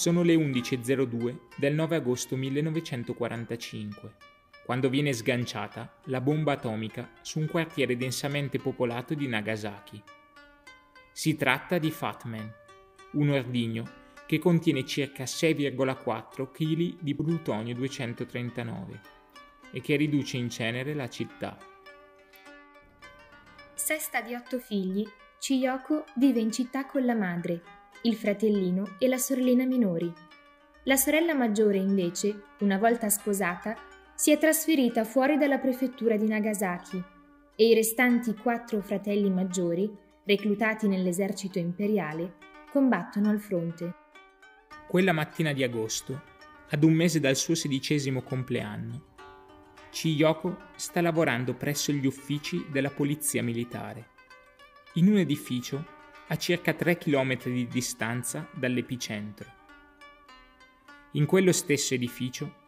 Sono le 11.02 del 9 agosto 1945, quando viene sganciata la bomba atomica su un quartiere densamente popolato di Nagasaki. Si tratta di Fatman, un ordigno che contiene circa 6,4 kg di plutonio 239 e che riduce in cenere la città. Sesta di otto figli, Chiyoko vive in città con la madre il fratellino e la sorellina minori. La sorella maggiore, invece, una volta sposata, si è trasferita fuori dalla prefettura di Nagasaki e i restanti quattro fratelli maggiori, reclutati nell'esercito imperiale, combattono al fronte. Quella mattina di agosto, ad un mese dal suo sedicesimo compleanno, Chiyoko sta lavorando presso gli uffici della polizia militare, in un edificio a circa 3 km di distanza dall'epicentro. In quello stesso edificio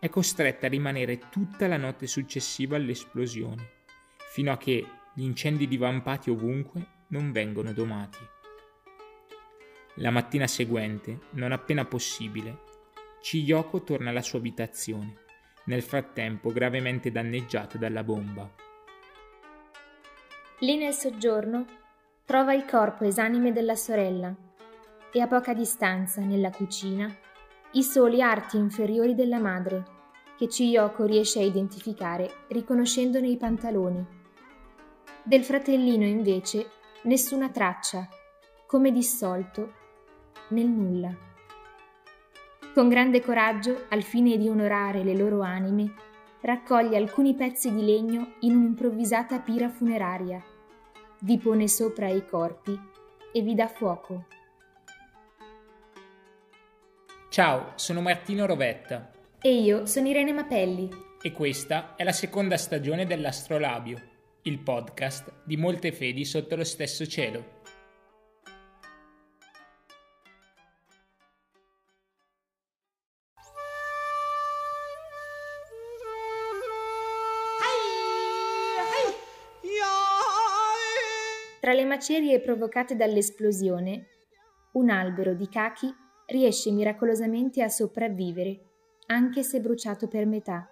è costretta a rimanere tutta la notte successiva all'esplosione, fino a che gli incendi divampati ovunque non vengono domati. La mattina seguente, non appena possibile, Chiyoko torna alla sua abitazione, nel frattempo gravemente danneggiata dalla bomba. Lì nel soggiorno trova il corpo esanime della sorella e a poca distanza, nella cucina, i soli arti inferiori della madre, che Chiyoko riesce a identificare riconoscendone i pantaloni. Del fratellino invece nessuna traccia, come dissolto, nel nulla. Con grande coraggio, al fine di onorare le loro anime, raccoglie alcuni pezzi di legno in un'improvvisata pira funeraria vi pone sopra i corpi e vi dà fuoco. Ciao, sono Martino Rovetta. E io sono Irene Mapelli. E questa è la seconda stagione dell'Astrolabio, il podcast di molte fedi sotto lo stesso cielo. Tra le macerie provocate dall'esplosione, un albero di cachi riesce miracolosamente a sopravvivere, anche se bruciato per metà.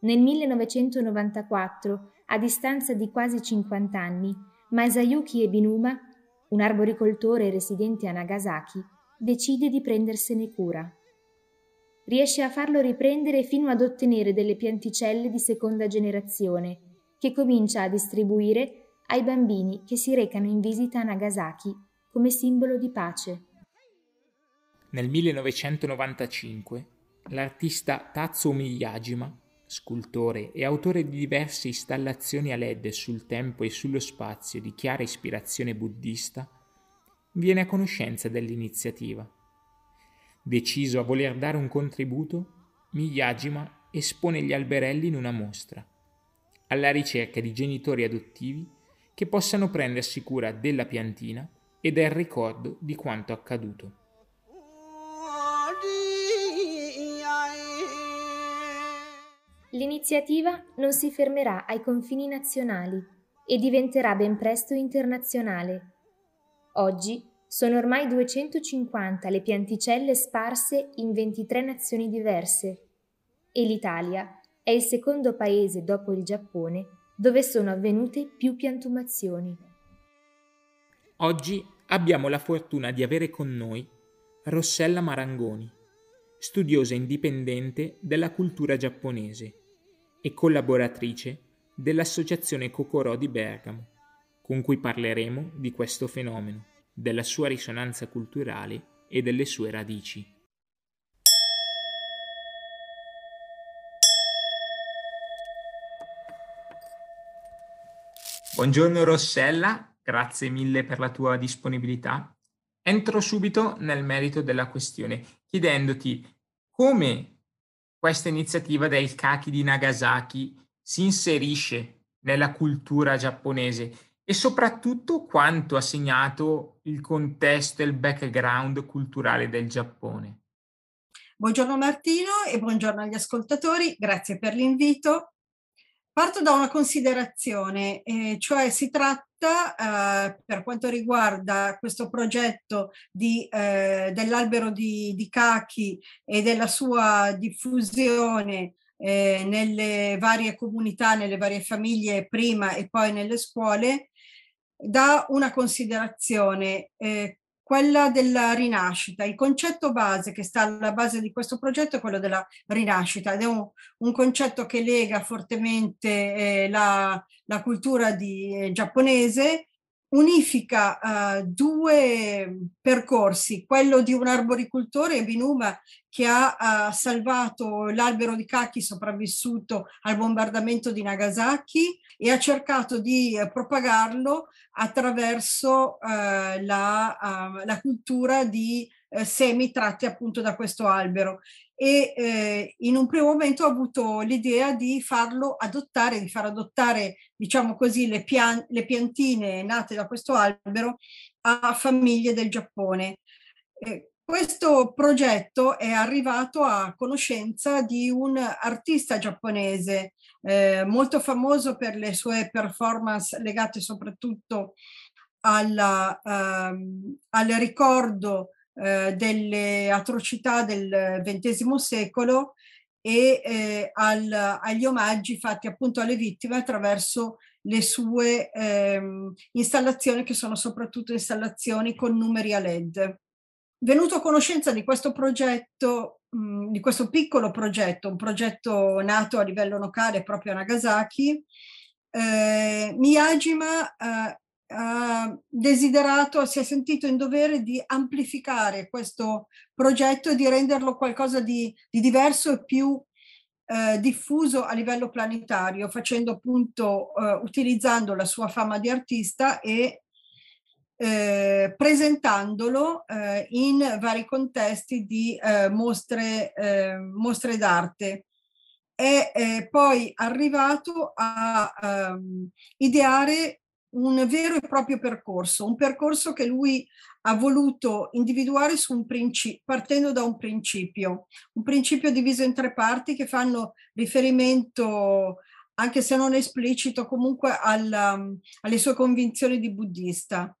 Nel 1994, a distanza di quasi 50 anni, Masayuki Ebinuma, un arboricoltore residente a Nagasaki, decide di prendersene cura. Riesce a farlo riprendere fino ad ottenere delle pianticelle di seconda generazione, che comincia a distribuire ai bambini che si recano in visita a Nagasaki come simbolo di pace. Nel 1995 l'artista Tatsuo Miyajima, scultore e autore di diverse installazioni a LED sul tempo e sullo spazio di chiara ispirazione buddista, viene a conoscenza dell'iniziativa. Deciso a voler dare un contributo, Miyajima espone gli alberelli in una mostra, alla ricerca di genitori adottivi che possano prendersi cura della piantina e del ricordo di quanto accaduto. L'iniziativa non si fermerà ai confini nazionali e diventerà ben presto internazionale. Oggi sono ormai 250 le pianticelle sparse in 23 nazioni diverse e l'Italia è il secondo paese dopo il Giappone dove sono avvenute più piantumazioni. Oggi abbiamo la fortuna di avere con noi Rossella Marangoni, studiosa indipendente della cultura giapponese e collaboratrice dell'Associazione Kokoro di Bergamo, con cui parleremo di questo fenomeno, della sua risonanza culturale e delle sue radici. Buongiorno Rossella, grazie mille per la tua disponibilità. Entro subito nel merito della questione, chiedendoti come questa iniziativa del Kaki di Nagasaki si inserisce nella cultura giapponese e soprattutto quanto ha segnato il contesto e il background culturale del Giappone. Buongiorno Martino e buongiorno agli ascoltatori, grazie per l'invito. Parto da una considerazione, eh, cioè si tratta eh, per quanto riguarda questo progetto di, eh, dell'albero di, di cachi e della sua diffusione eh, nelle varie comunità, nelle varie famiglie prima e poi nelle scuole, da una considerazione. Eh, quella della rinascita. Il concetto base che sta alla base di questo progetto è quello della rinascita ed è un, un concetto che lega fortemente eh, la, la, cultura di, eh, giapponese, unifica uh, due percorsi, quello di un arboricultore, Binuma, che ha uh, salvato l'albero di Kaki sopravvissuto al bombardamento di Nagasaki e ha cercato di uh, propagarlo attraverso la, la, cultura di semi tratti appunto da questo albero e eh, in un primo momento ho avuto l'idea di farlo adottare, di far adottare, diciamo così, le, pian- le piantine nate da questo albero a famiglie del Giappone. Eh, questo progetto è arrivato a conoscenza di un artista giapponese eh, molto famoso per le sue performance legate soprattutto alla, um, al ricordo eh, delle atrocità del XX secolo e eh, al, agli omaggi fatti appunto alle vittime attraverso le sue ehm, installazioni che sono soprattutto installazioni con numeri a LED. Venuto a conoscenza di questo progetto, mh, di questo piccolo progetto, un progetto nato a livello locale proprio a Nagasaki, eh, Miyajima eh, ha desiderato, si è sentito in dovere di amplificare questo progetto e di renderlo qualcosa di, di diverso e più eh, diffuso a livello planetario, facendo appunto, eh, utilizzando la sua fama di artista e eh, presentandolo eh, in vari contesti di eh, mostre, eh, mostre d'arte. È poi arrivato a um, ideare un vero e proprio percorso, un percorso che lui ha voluto individuare principio, partendo da un principio, un principio diviso in tre parti che fanno riferimento, anche se non esplicito, comunque alla, alle sue convinzioni di buddista.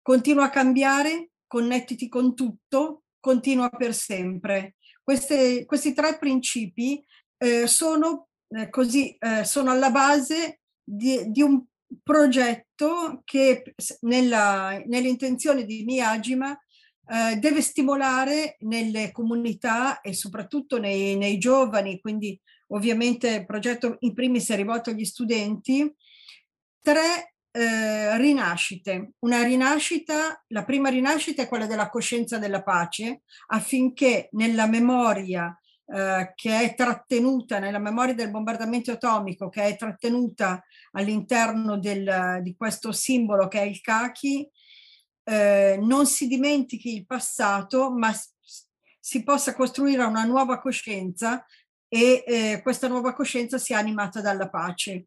Continua a cambiare, connettiti con tutto, continua per sempre. Queste, questi tre principi eh, sono, eh, così, eh, sono alla base di, di un progetto che nella, nell'intenzione di Miyajima eh, deve stimolare nelle comunità e soprattutto nei, nei, giovani, quindi ovviamente il progetto in primis è rivolto agli studenti, tre eh, rinascite. Una rinascita, la prima rinascita è quella della coscienza della pace, affinché nella memoria eh, che è trattenuta nella memoria del bombardamento atomico, che è trattenuta all'interno del, di questo simbolo che è il Kaki, eh, non si dimentichi il passato, ma si possa costruire una nuova coscienza e eh, questa nuova coscienza sia animata dalla pace.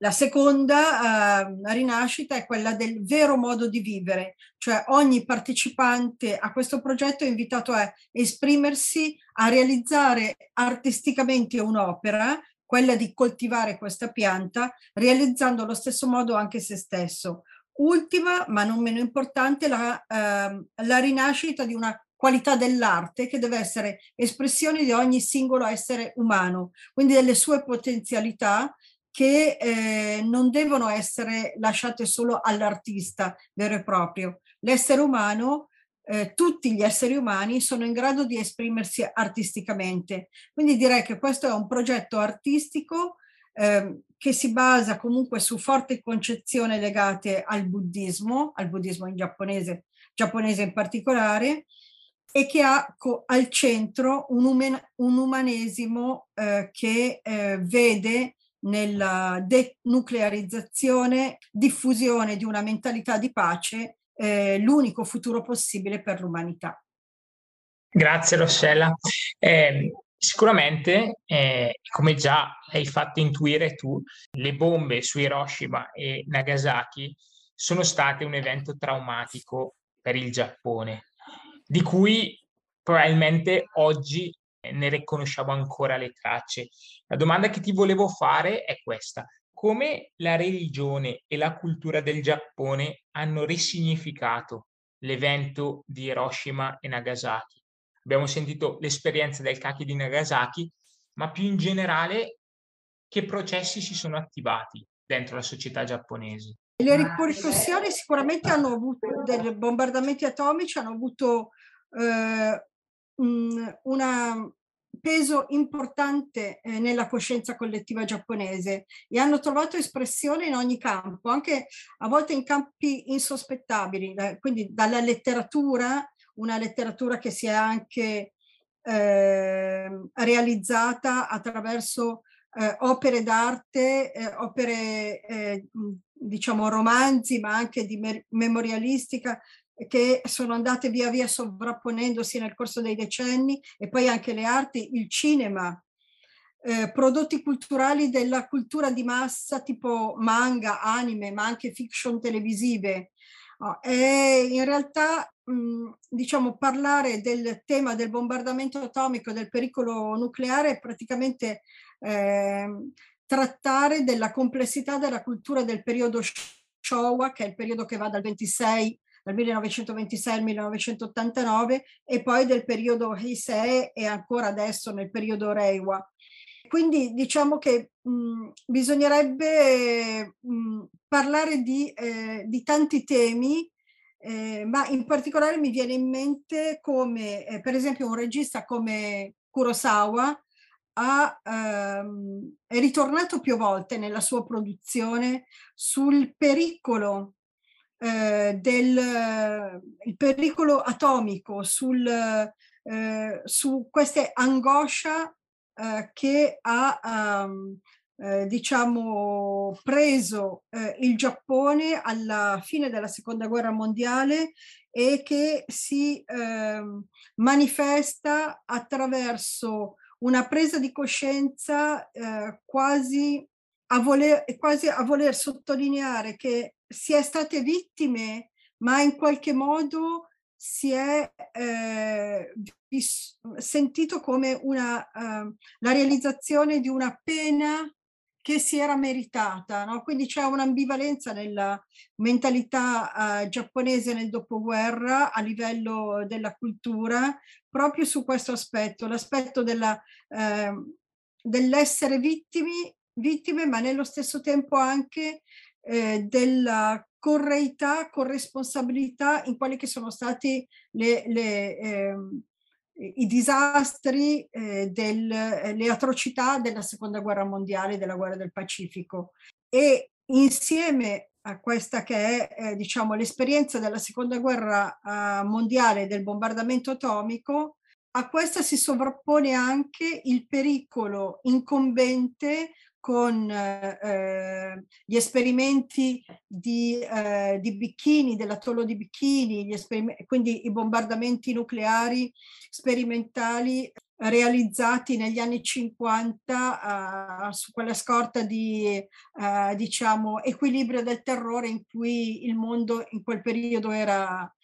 La seconda eh, rinascita è quella del vero modo di vivere, cioè ogni partecipante a questo progetto è invitato a esprimersi, a realizzare artisticamente un'opera, quella di coltivare questa pianta, realizzando allo stesso modo anche se stesso. Ultima, ma non meno importante, la, eh, la rinascita di una qualità dell'arte che deve essere espressione di ogni singolo essere umano, quindi delle sue potenzialità che eh, non devono essere lasciate solo all'artista vero e proprio. L'essere umano, eh, tutti gli esseri umani sono in grado di esprimersi artisticamente. Quindi direi che questo è un progetto artistico eh, che si basa comunque su forti concezioni legate al buddismo, al buddismo in giapponese, giapponese in particolare, e che ha co- al centro un, umen- un umanesimo eh, che eh, vede nella denuclearizzazione, diffusione di una mentalità di pace, eh, l'unico futuro possibile per l'umanità. Grazie Rossella. Eh, sicuramente, eh, come già hai fatto intuire tu, le bombe su Hiroshima e Nagasaki sono state un evento traumatico per il Giappone, di cui probabilmente oggi ne riconosciamo ancora le tracce. La domanda che ti volevo fare è questa. Come la religione e la cultura del Giappone hanno risignificato l'evento di Hiroshima e Nagasaki? Abbiamo sentito l'esperienza del kaki di Nagasaki, ma più in generale che processi si sono attivati dentro la società giapponese? Le ripercussioni sicuramente hanno avuto, dei bombardamenti atomici hanno avuto eh, un peso importante eh, nella coscienza collettiva giapponese e hanno trovato espressione in ogni campo, anche a volte in campi insospettabili, quindi dalla letteratura, una letteratura che si è anche eh, realizzata attraverso eh, opere d'arte, eh, opere eh, diciamo romanzi, ma anche di me- memorialistica che sono andate via via sovrapponendosi nel corso dei decenni e poi anche le arti, il cinema, eh, prodotti culturali della cultura di massa tipo manga, anime, ma anche fiction televisive. Oh, e in realtà, mh, diciamo, parlare del tema del bombardamento atomico, del pericolo nucleare è praticamente eh, trattare della complessità della cultura del periodo Showa, che è il periodo che va dal 26 dal 1926 al 1989 e poi del periodo Heisei e ancora adesso nel periodo Reiwa. Quindi diciamo che mh, bisognerebbe mh, parlare di, eh, di, tanti temi, eh, ma in particolare mi viene in mente come eh, per esempio un regista come Kurosawa ha, ehm, è ritornato più volte nella sua produzione sul pericolo eh, del il pericolo atomico, sul, eh, su questa angoscia eh, che ha um, diciamo preso eh, il Giappone alla fine della seconda guerra mondiale e che si ehm, manifesta attraverso una presa di coscienza eh, quasi, a voler, quasi a voler sottolineare che si è state vittime, ma in qualche modo si è eh, sentito come una, uh, la realizzazione di una pena che si era meritata. No? Quindi c'è un'ambivalenza nella mentalità uh, giapponese nel dopoguerra a livello della cultura proprio su questo aspetto, l'aspetto della, uh, dell'essere vittimi, vittime, ma nello stesso tempo anche eh, della correità, corresponsabilità in quelli che sono stati le, le, eh, i disastri, eh, del, eh, le atrocità della seconda guerra mondiale, della guerra del Pacifico. E insieme a questa che è eh, diciamo, l'esperienza della seconda guerra uh, mondiale del bombardamento atomico, a questa si sovrappone anche il pericolo incombente con eh, gli esperimenti di, eh, di Bikini, dell'atollo di Bikini, quindi i bombardamenti nucleari sperimentali realizzati negli anni 50 uh, su quella scorta di uh, diciamo equilibrio del terrore in cui il mondo in quel periodo era,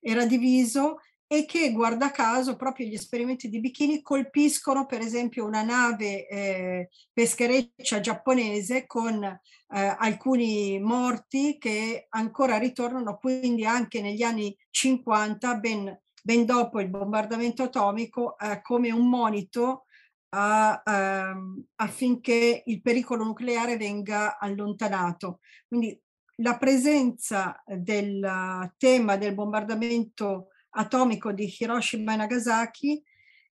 era diviso e che guarda caso proprio gli esperimenti di bikini colpiscono per esempio una nave eh, peschereccia giapponese con eh, alcuni morti che ancora ritornano quindi anche negli anni 50 ben, ben dopo il bombardamento atomico eh, come un monito a, ehm, affinché il pericolo nucleare venga allontanato. Quindi la presenza del tema del bombardamento atomico di Hiroshima e Nagasaki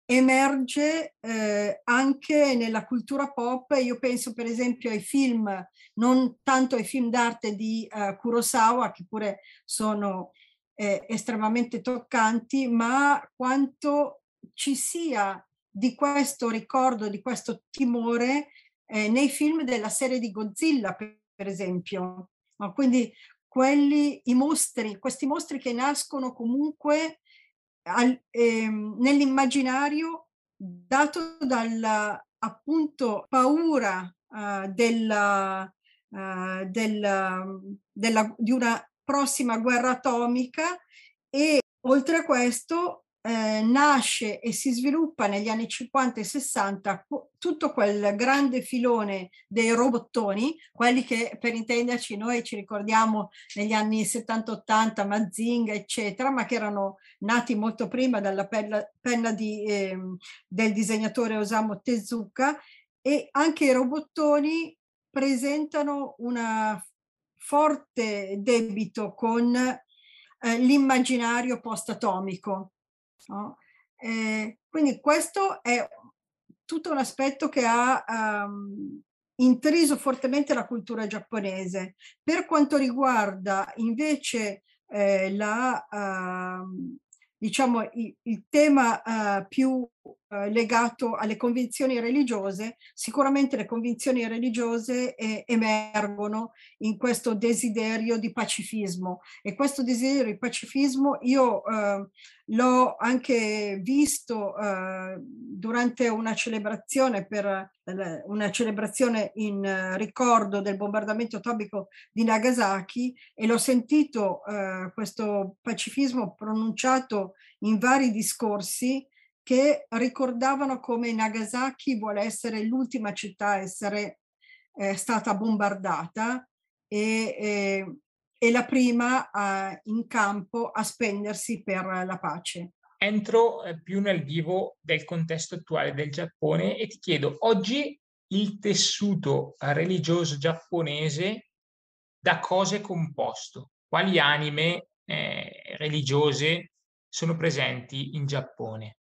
emerge eh, anche nella cultura pop. Io penso per esempio ai film, non tanto ai film d'arte di uh, Kurosawa, che pure sono eh, estremamente toccanti, ma quanto ci sia di questo ricordo, di questo timore eh, nei film della serie di Godzilla, per, per esempio. No? Quindi quelli, i mostri, questi mostri che nascono comunque al, ehm, nell'immaginario dato dalla appunto paura uh, della, uh, della, della, di una prossima guerra atomica e oltre a questo eh, nasce e si sviluppa negli anni 50 e 60 tutto quel grande filone dei robottoni, quelli che per intenderci noi ci ricordiamo negli anni 70-80, Mazinga, eccetera, ma che erano nati molto prima dalla penna, penna di, eh, del disegnatore Osamu Tezuka e anche i robottoni presentano un forte debito con eh, l'immaginario post-atomico No? Eh, quindi questo è tutto un aspetto che ha um, intriso fortemente la cultura giapponese. Per quanto riguarda invece eh, la, uh, diciamo, il, il tema uh, più uh, legato alle convinzioni religiose, sicuramente le convinzioni religiose eh, emergono in questo desiderio di pacifismo. E questo desiderio di pacifismo io uh, l'ho anche visto durante una celebrazione per una celebrazione in ricordo del bombardamento atomico di Nagasaki e l'ho sentito questo pacifismo pronunciato in vari discorsi che ricordavano come Nagasaki vuole essere l'ultima città a essere eh, stata bombardata e, eh, e la prima a, in campo a spendersi per la pace. Entro eh, più nel vivo del contesto attuale del Giappone e ti chiedo, oggi il tessuto religioso giapponese da cosa è composto? Quali anime eh, religiose sono presenti in Giappone?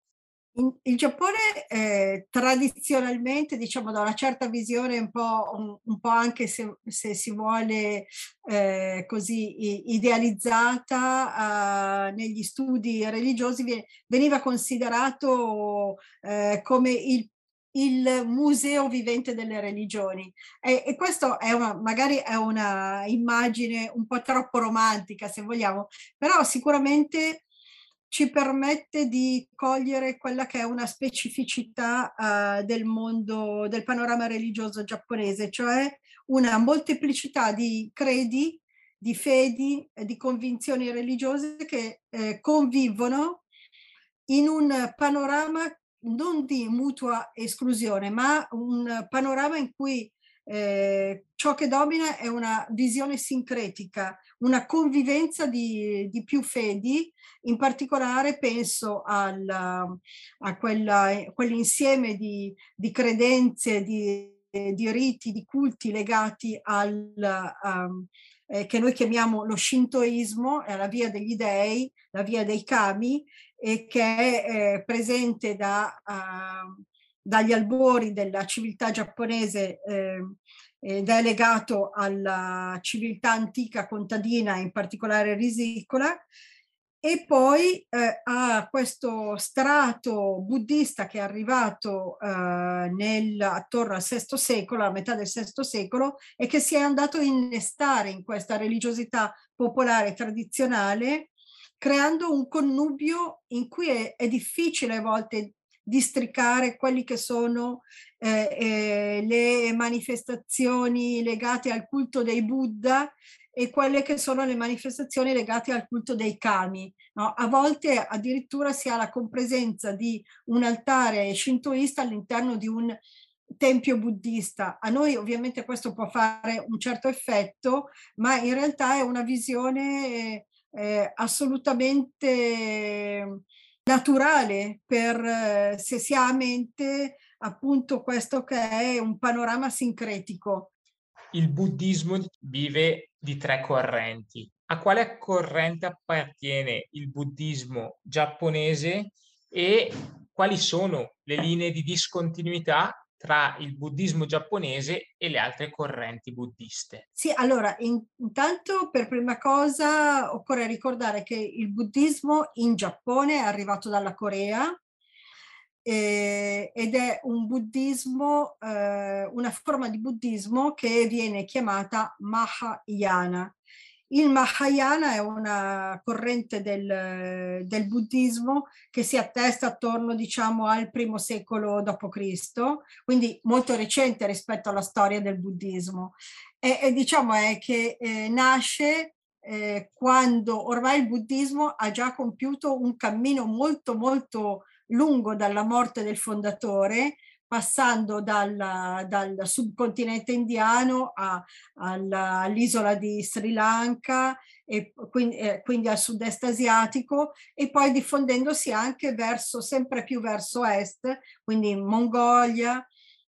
Il Giappone eh, tradizionalmente, diciamo da una certa visione un po', un, un po anche se, se, si vuole eh, così idealizzata eh, negli studi religiosi, veniva considerato eh, come il il museo vivente delle religioni. E, e questo è una, magari è una immagine un po' troppo romantica, se vogliamo, però sicuramente ci permette di cogliere quella che è una specificità uh, del mondo, del panorama religioso giapponese, cioè una molteplicità di credi, di fedi, di convinzioni religiose che eh, convivono in un panorama non di mutua esclusione, ma un panorama in cui eh, ciò che domina è una visione sincretica, una convivenza di, di più fedi, in particolare penso al, a quella, quell'insieme di, di credenze, di, di, riti, di culti legati al, um, che noi chiamiamo lo shintoismo, è la via degli dei, la via dei kami, e che è eh, presente da... Uh, dagli albori della civiltà giapponese eh, ed è legato alla civiltà antica contadina, in particolare risicola, e poi eh, a questo strato buddista che è arrivato eh, nel, attorno al VI secolo, a metà del VI secolo, e che si è andato a innestare in questa religiosità popolare tradizionale, creando un connubio in cui è, è difficile a volte districare quelli che sono eh, eh, le manifestazioni legate al culto dei Buddha e quelle che sono le manifestazioni legate al culto dei kami. No? A volte addirittura si ha la compresenza di un altare shintoista all'interno di un tempio buddista. A noi ovviamente questo può fare un certo effetto, ma in realtà è una visione eh, assolutamente naturale per eh, se si ha a mente appunto questo che è un panorama sincretico. Il buddismo vive di tre correnti. A quale corrente appartiene il buddismo giapponese e quali sono le linee di discontinuità tra il buddismo giapponese e le altre correnti buddiste? Sì, allora, in, intanto per prima cosa occorre ricordare che il buddismo in Giappone è arrivato dalla Corea eh, ed è un buddismo, eh, una forma di buddismo che viene chiamata Mahayana. Il Mahayana è una corrente del, del, buddismo che si attesta attorno, diciamo, al primo secolo d.C., quindi molto recente rispetto alla storia del buddismo. E, e diciamo è che eh, nasce eh, quando ormai il buddismo ha già compiuto un cammino molto molto lungo dalla morte del fondatore, passando dal, dal subcontinente indiano a, alla, all'isola di Sri Lanka e quindi, eh, quindi, al sud-est asiatico e poi diffondendosi anche verso, sempre più verso est, quindi in Mongolia,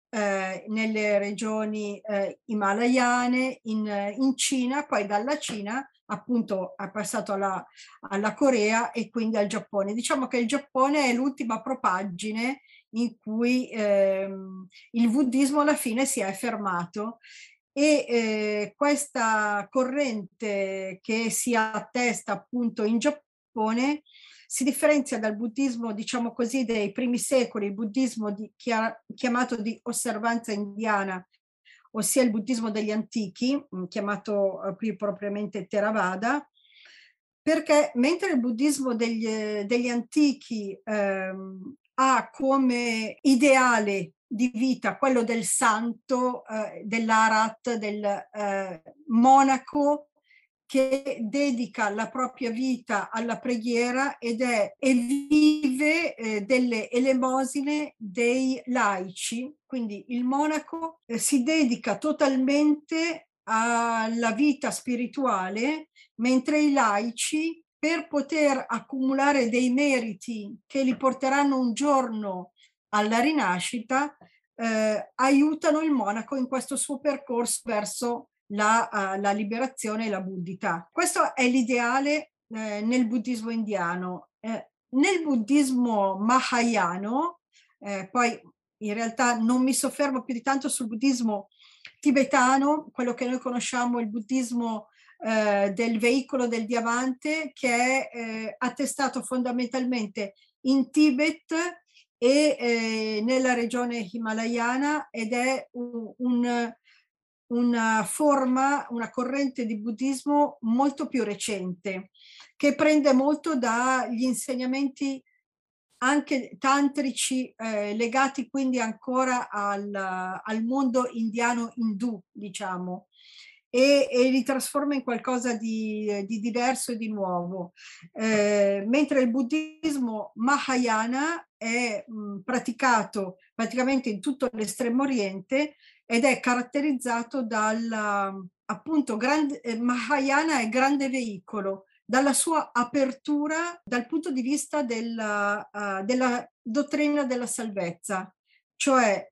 eh, nelle regioni eh, himalayane, in, in, Cina, poi dalla Cina appunto è passato alla, alla, Corea e quindi al Giappone. Diciamo che il Giappone è l'ultima propagine in cui ehm, il buddismo alla fine si è fermato e eh, questa corrente che si attesta appunto in Giappone si differenzia dal buddismo, diciamo così, dei primi secoli, il buddismo di, chiamato di osservanza indiana, ossia il buddismo degli antichi, mm, chiamato eh, più propriamente Theravada, perché mentre il buddismo degli, degli antichi ehm, ha come ideale di vita quello del santo, eh, dell'arat, del eh, monaco che dedica la propria vita alla preghiera ed è e vive eh, delle elemosine dei laici. Quindi il monaco eh, si dedica totalmente alla vita spirituale, mentre i laici per poter accumulare dei meriti che li porteranno un giorno alla rinascita, eh, aiutano il monaco in questo suo percorso verso la, uh, la liberazione e la buddhità. Questo è l'ideale eh, nel buddismo indiano. Eh, nel buddismo mahayano, eh, poi in realtà non mi soffermo più di tanto sul buddismo tibetano, quello che noi conosciamo, il buddismo eh, del veicolo del diamante, che è eh, attestato fondamentalmente in Tibet e eh, nella regione himalayana ed è un, un una forma, una corrente di buddismo molto più recente, che prende molto dagli insegnamenti anche tantrici eh, legati quindi ancora al, al mondo indiano indù, diciamo, e, e, li trasforma in qualcosa di, di diverso e di nuovo. Eh, mentre il buddismo Mahayana è mh, praticato praticamente in tutto l'estremo oriente ed è caratterizzato dal appunto grande, eh, Mahayana è grande veicolo dalla sua apertura dal punto di vista della, uh, della dottrina della salvezza, cioè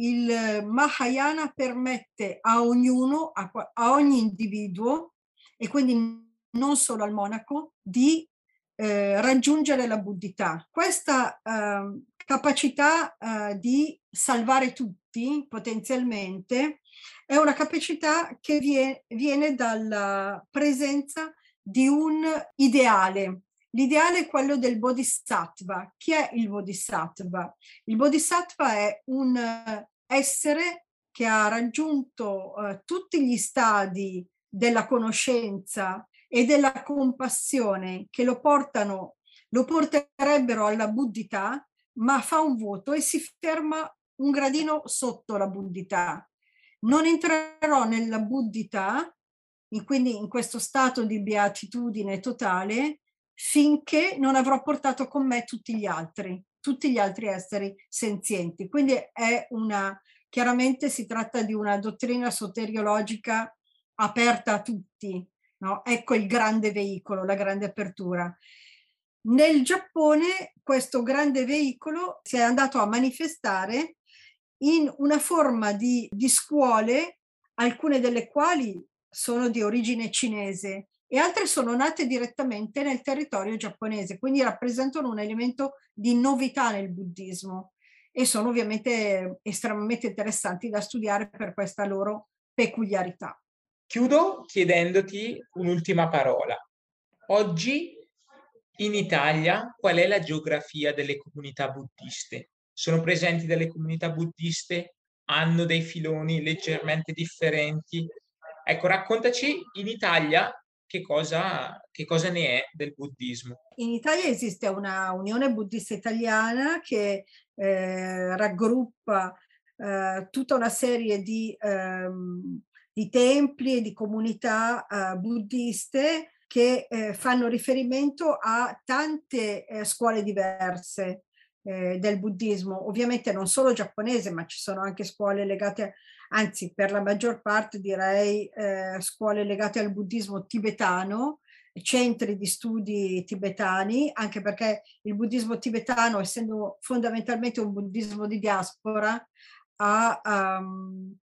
il Mahayana permette a ognuno, a, a ogni individuo e quindi non solo al monaco, di eh, raggiungere la buddhità. Questa eh, capacità eh, di salvare tutti potenzialmente è una capacità che vie, viene dalla presenza di un ideale. L'ideale è quello del bodhisattva. Chi è il bodhisattva? Il bodhisattva è un essere che ha raggiunto uh, tutti gli stadi della conoscenza e della compassione che lo portano, lo porterebbero alla buddhità, ma fa un voto e si ferma un gradino sotto la buddhità. Non entrerò nella buddhità, quindi in questo stato di beatitudine totale, finché non avrò portato con me tutti gli altri, tutti gli altri esseri senzienti. Quindi è una, chiaramente si tratta di una dottrina soteriologica aperta a tutti, no? Ecco il grande veicolo, la grande apertura. Nel Giappone questo grande veicolo si è andato a manifestare in una forma di, di scuole, alcune delle quali sono di origine cinese e altre sono nate direttamente nel territorio giapponese, quindi rappresentano un elemento di novità nel buddismo e sono ovviamente estremamente interessanti da studiare per questa loro peculiarità. Chiudo chiedendoti un'ultima parola. Oggi in Italia qual è la geografia delle comunità buddiste? Sono presenti delle comunità buddiste? Hanno dei filoni leggermente differenti? Ecco, raccontaci in Italia che cosa, che cosa ne è del buddismo. In Italia esiste una Unione Buddista Italiana che eh, raggruppa eh, tutta una serie di, ehm, di templi e di comunità eh, buddiste che eh, fanno riferimento a tante eh, scuole diverse eh, del buddismo, ovviamente non solo giapponese, ma ci sono anche scuole legate, anzi per la maggior parte direi eh, scuole legate al buddismo tibetano, centri di studi tibetani, anche perché il buddismo tibetano, essendo fondamentalmente un buddismo di diaspora, ha um,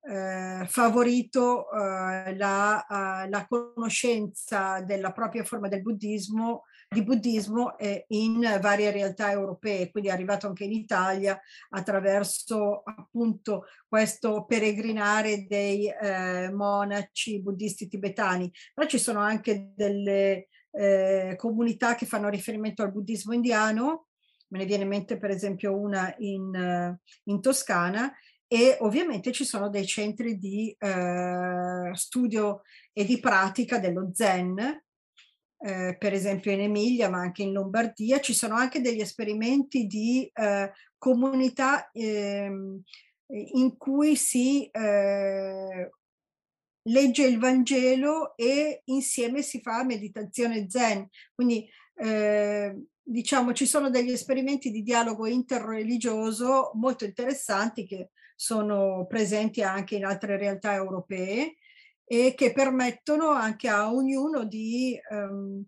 eh, favorito eh, la, uh, la, conoscenza della propria forma del buddismo, di buddismo eh, in varie realtà europee, quindi è arrivato anche in Italia attraverso appunto questo peregrinare dei eh, monaci buddisti tibetani. Però ci sono anche delle eh, comunità che fanno riferimento al buddismo indiano, me ne viene in mente per esempio una in, in Toscana, e ovviamente ci sono dei centri di eh, studio e di pratica dello Zen, eh, per esempio in Emilia, ma anche in Lombardia. Ci sono anche degli esperimenti di eh, comunità ehm, in cui si eh, legge il Vangelo e insieme si fa meditazione Zen. Quindi eh, diciamo ci sono degli esperimenti di dialogo interreligioso molto interessanti che sono presenti anche in altre realtà europee e che permettono anche a ognuno di um,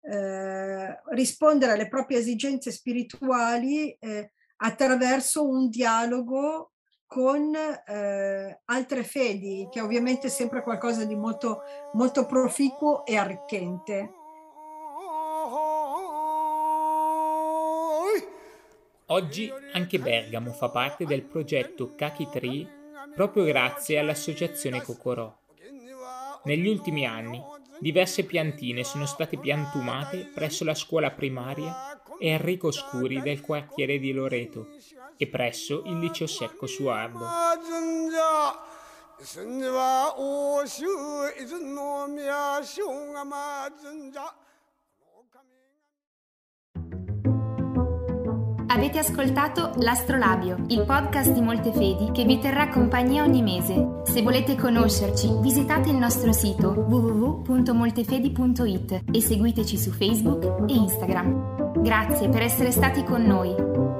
eh, rispondere alle proprie esigenze spirituali eh, attraverso un dialogo con eh, altre fedi, che ovviamente è sempre qualcosa di molto, molto proficuo e arricchente. Oggi anche Bergamo fa parte del progetto Kaki Tree proprio grazie all'associazione Cocorò. Negli ultimi anni diverse piantine sono state piantumate presso la scuola primaria Enrico Scuri del quartiere di Loreto e presso il liceo secco su Avete ascoltato L'Astrolabio, il podcast di Moltefedi che vi terrà compagnia ogni mese. Se volete conoscerci, visitate il nostro sito www.moltefedi.it e seguiteci su Facebook e Instagram. Grazie per essere stati con noi.